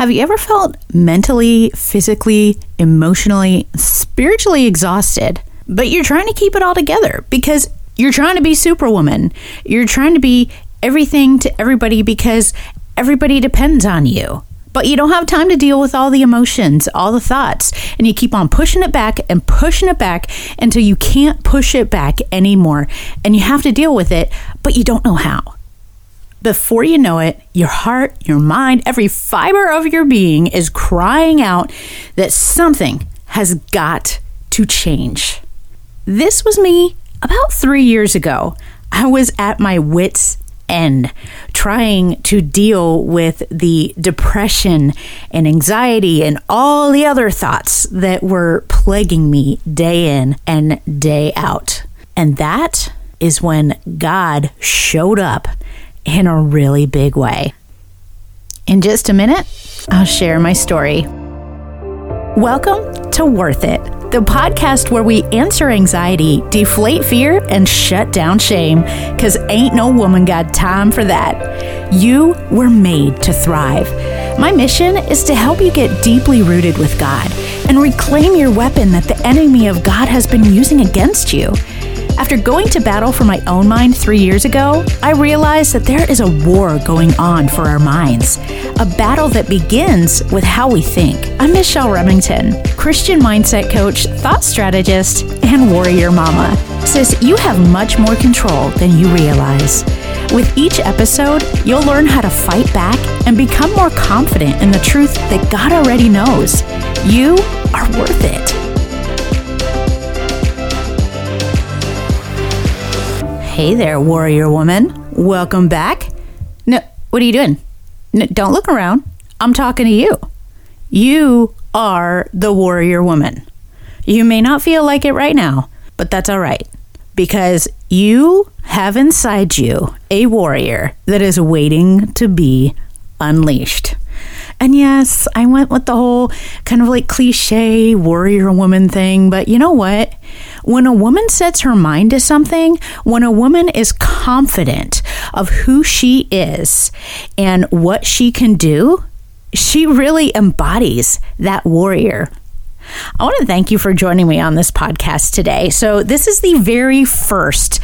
Have you ever felt mentally, physically, emotionally, spiritually exhausted, but you're trying to keep it all together because you're trying to be superwoman. You're trying to be everything to everybody because everybody depends on you. But you don't have time to deal with all the emotions, all the thoughts, and you keep on pushing it back and pushing it back until you can't push it back anymore. And you have to deal with it, but you don't know how. Before you know it, your heart, your mind, every fiber of your being is crying out that something has got to change. This was me about three years ago. I was at my wits' end trying to deal with the depression and anxiety and all the other thoughts that were plaguing me day in and day out. And that is when God showed up in a really big way. In just a minute, I'll share my story. Welcome to Worth It, the podcast where we answer anxiety, deflate fear, and shut down shame, because ain't no woman got time for that. You were made to thrive. My mission is to help you get deeply rooted with God and reclaim your weapon that the enemy of God has been using against you. After going to battle for my own mind three years ago, I realized that there is a war going on for our minds, a battle that begins with how we think. I'm Michelle Remington, Christian mindset coach, thought strategist, and warrior mama. Sis, you have much more control than you realize. With each episode, you'll learn how to fight back and become more confident in the truth that God already knows. You are worth it. Hey there, warrior woman. Welcome back. No, what are you doing? No, don't look around. I'm talking to you. You are the warrior woman. You may not feel like it right now, but that's all right because you have inside you a warrior that is waiting to be unleashed. And yes, I went with the whole kind of like cliche warrior woman thing, but you know what? When a woman sets her mind to something, when a woman is confident of who she is and what she can do, she really embodies that warrior. I want to thank you for joining me on this podcast today. So, this is the very first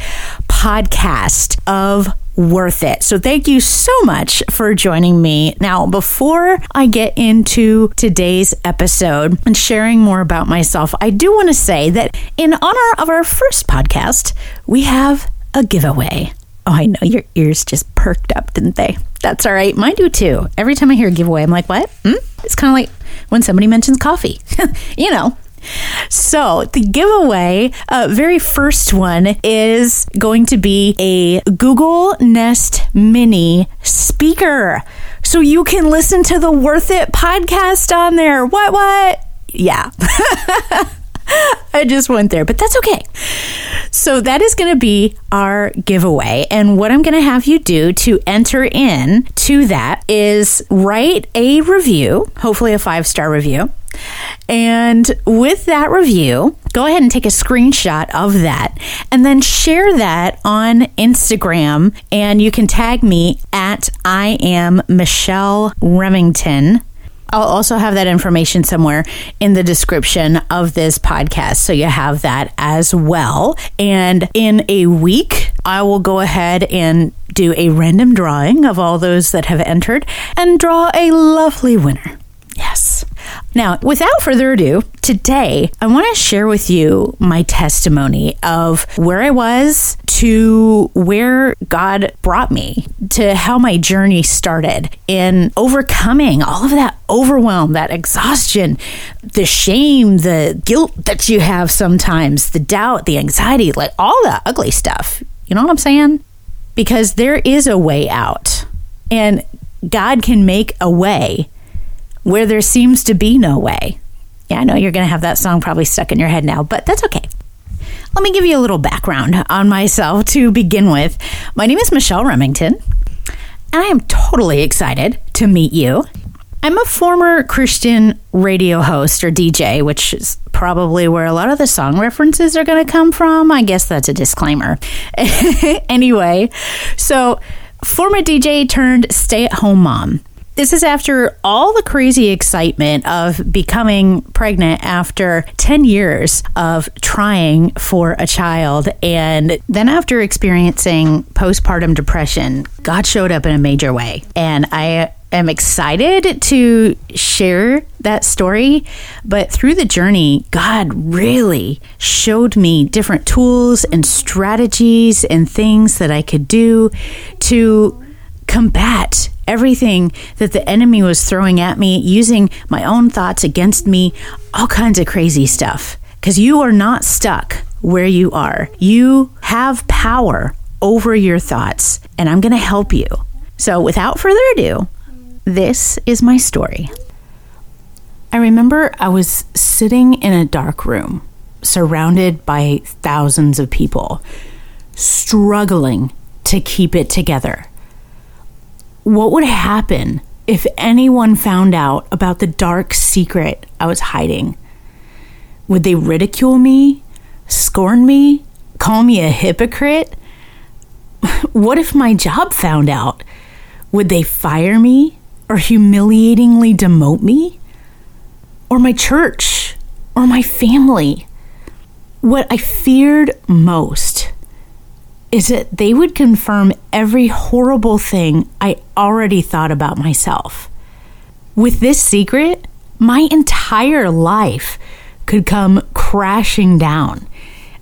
podcast of worth it. So thank you so much for joining me. Now, before I get into today's episode and sharing more about myself, I do want to say that in honor of our first podcast, we have a giveaway. Oh, I know your ears just perked up, didn't they? That's all right. Mine do too. Every time I hear a giveaway, I'm like, what? Hmm? It's kind of like when somebody mentions coffee. you know, so, the giveaway, uh, very first one, is going to be a Google Nest Mini speaker. So you can listen to the Worth It podcast on there. What, what? Yeah. I just went there, but that's okay. So that is going to be our giveaway. And what I'm going to have you do to enter in to that is write a review, hopefully a five star review. And with that review, go ahead and take a screenshot of that and then share that on Instagram. And you can tag me at I am Michelle Remington. I'll also have that information somewhere in the description of this podcast. So you have that as well. And in a week, I will go ahead and do a random drawing of all those that have entered and draw a lovely winner. Yes. Now, without further ado, today I want to share with you my testimony of where I was to where God brought me, to how my journey started in overcoming all of that overwhelm, that exhaustion, the shame, the guilt that you have sometimes, the doubt, the anxiety, like all that ugly stuff. You know what I'm saying? Because there is a way out, and God can make a way where there seems to be no way. Yeah, I know you're going to have that song probably stuck in your head now, but that's okay. Let me give you a little background on myself to begin with. My name is Michelle Remington, and I am totally excited to meet you. I'm a former Christian radio host or DJ, which is probably where a lot of the song references are going to come from. I guess that's a disclaimer. anyway, so former DJ turned stay at home mom. This is after all the crazy excitement of becoming pregnant after 10 years of trying for a child. And then after experiencing postpartum depression, God showed up in a major way. And I am excited to share that story. But through the journey, God really showed me different tools and strategies and things that I could do to combat everything that the enemy was throwing at me, using my own thoughts against me, all kinds of crazy stuff. Because you are not stuck where you are. You have power over your thoughts, and I'm going to help you. So, without further ado, this is my story. I remember I was sitting in a dark room, surrounded by thousands of people, struggling to keep it together what would happen if anyone found out about the dark secret I was hiding? Would they ridicule me, scorn me, call me a hypocrite? What if my job found out? Would they fire me or humiliatingly demote me? Or my church or my family? What I feared most is that they would confirm every horrible thing I already thought about myself. With this secret, my entire life could come crashing down.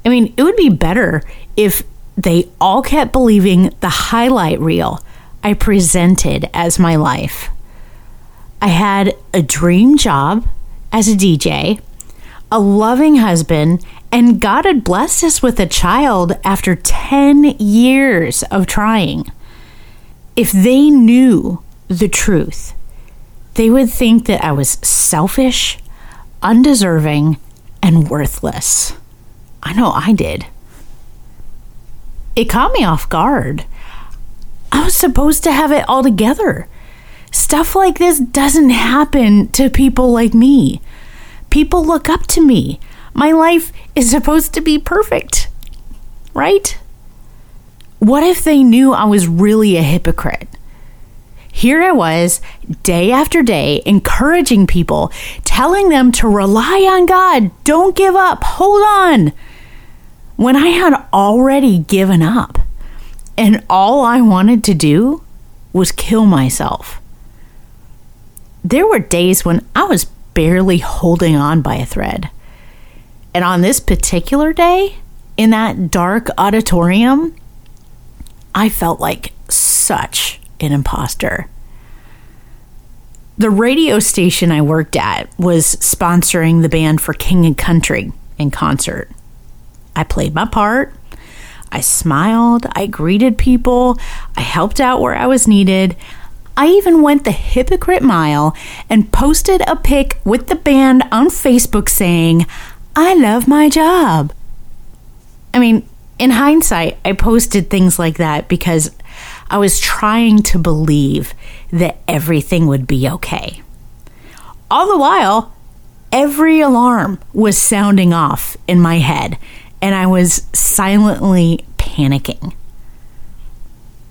I mean, it would be better if they all kept believing the highlight reel I presented as my life. I had a dream job as a DJ, a loving husband, and God had blessed us with a child after 10 years of trying. If they knew the truth, they would think that I was selfish, undeserving, and worthless. I know I did. It caught me off guard. I was supposed to have it all together. Stuff like this doesn't happen to people like me. People look up to me. My life is supposed to be perfect, right? What if they knew I was really a hypocrite? Here I was, day after day, encouraging people, telling them to rely on God, don't give up, hold on, when I had already given up. And all I wanted to do was kill myself. There were days when I was barely holding on by a thread. And on this particular day, in that dark auditorium, I felt like such an imposter. The radio station I worked at was sponsoring the band for King and Country in concert. I played my part. I smiled. I greeted people. I helped out where I was needed. I even went the hypocrite mile and posted a pic with the band on Facebook saying, I love my job. I mean, in hindsight, I posted things like that because I was trying to believe that everything would be okay. All the while, every alarm was sounding off in my head, and I was silently panicking.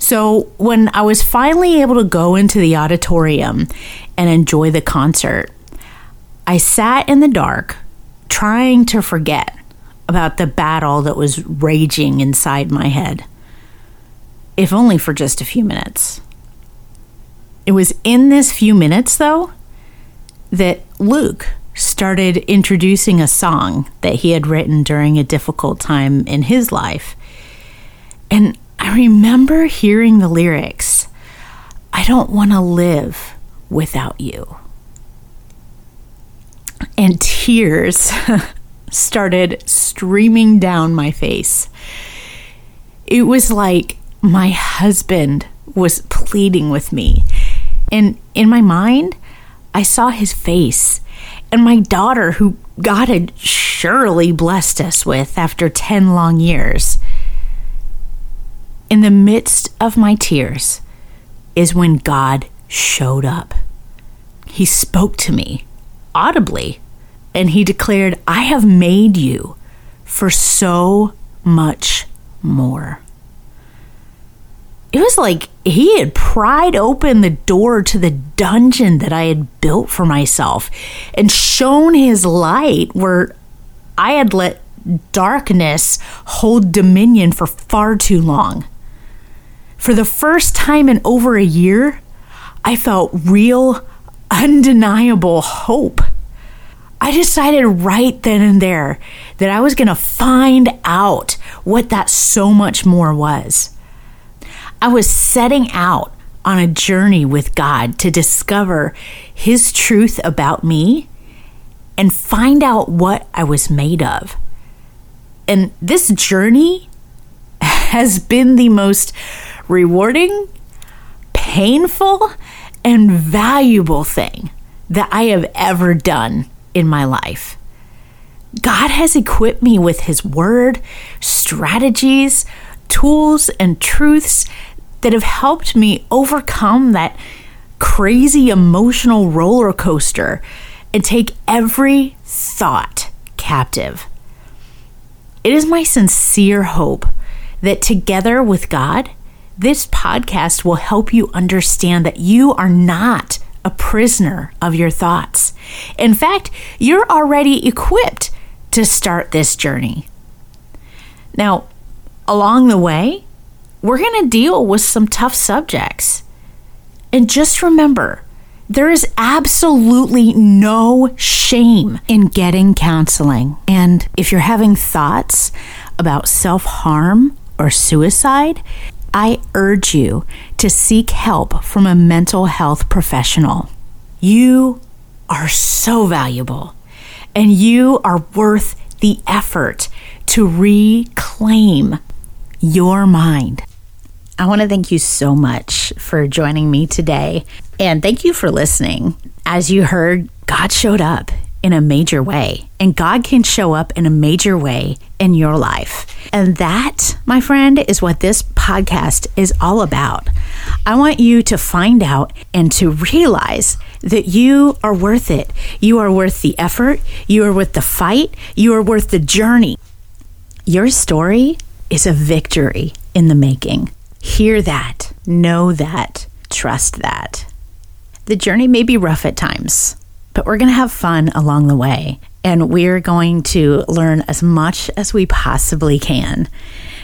So, when I was finally able to go into the auditorium and enjoy the concert, I sat in the dark trying to forget about the battle that was raging inside my head, if only for just a few minutes. It was in this few minutes, though, that Luke started introducing a song that he had written during a difficult time in his life. And Remember hearing the lyrics I don't want to live without you and tears started streaming down my face. It was like my husband was pleading with me. And in my mind, I saw his face and my daughter, who God had surely blessed us with after 10 long years. In the midst of my tears is when God showed up. He spoke to me audibly. And he declared, I have made you for so much more. it was like he had pried open the door to the dungeon that I had built for myself and shown his light where I had let darkness hold dominion for far too long. For the first time in over a year, I felt real, undeniable hope. I decided right then and there that I was going to find out what that so much more was. I was setting out on a journey with God to discover His truth about me and find out what I was made of. And this journey has been the most rewarding, painful, and valuable thing that I have ever done in my life. God has equipped me with His Word, strategies, tools, and truths that have helped me overcome that crazy emotional roller coaster and take every thought captive. It is my sincere hope that together with God, this podcast will help you understand that you are not a prisoner of your thoughts. In fact, you're already equipped to start this journey. Now, along the way, we're going to deal with some tough subjects. And just remember, there is absolutely no shame in getting counseling. And if you're having thoughts about self harm or suicide, I urge you to seek help from a mental health professional. You are so valuable and you are worth the effort to reclaim your mind. I want to thank you so much for joining me today. And thank you for listening. As you heard, God showed up in a major way, and God can show up in a major way in your life. And that, my friend, is what this podcast is all about. I want you to find out and to realize that you are worth it. You are worth the effort, you are worth the fight, you are worth the journey. Your story is a victory in the making. Hear that, know that, trust that. The journey may be rough at times, but we're going to have fun along the way. And we're going to learn as much as we possibly can.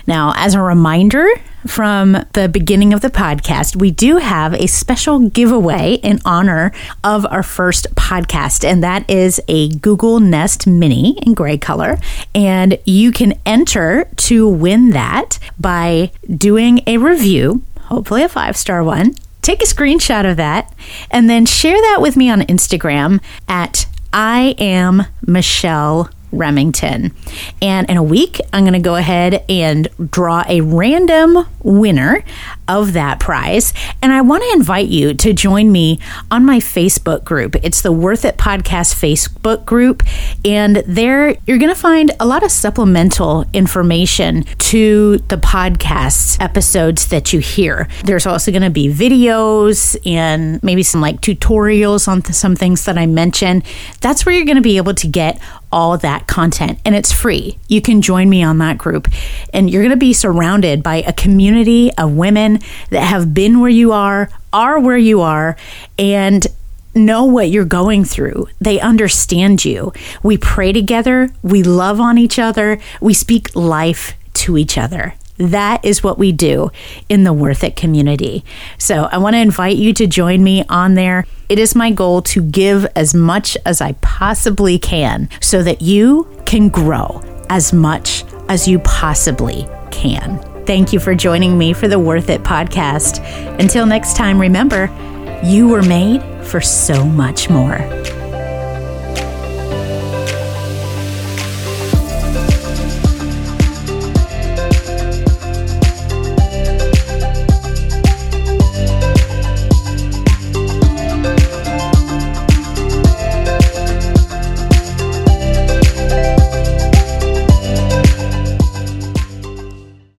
Now, as a reminder from the beginning of the podcast, we do have a special giveaway in honor of our first podcast, and that is a Google Nest Mini in gray color. And you can enter to win that by doing a review, hopefully a five star one. Take a screenshot of that and then share that with me on Instagram at I am Michelle Remington. And in a week, I'm going to go ahead and draw a random winner of that prize. And I want to invite you to join me on my Facebook group. It's the Worth It Podcast Facebook group. And there you're going to find a lot of supplemental information to the podcast episodes that you hear. There's also going to be videos and maybe some like tutorials on some things that I mentioned. That's where you're going to be able to get all that content and it's free. You can join me on that group and you're going to be surrounded by a community of women that have been where you are, are where you are, and know what you're going through. They understand you. We pray together, we love on each other, we speak life to each other. That is what we do in the Worth It community. So I want to invite you to join me on there. It is my goal to give as much as I possibly can so that you can grow as much as you possibly can. Thank you for joining me for the Worth It podcast. Until next time, remember, you were made for so much more.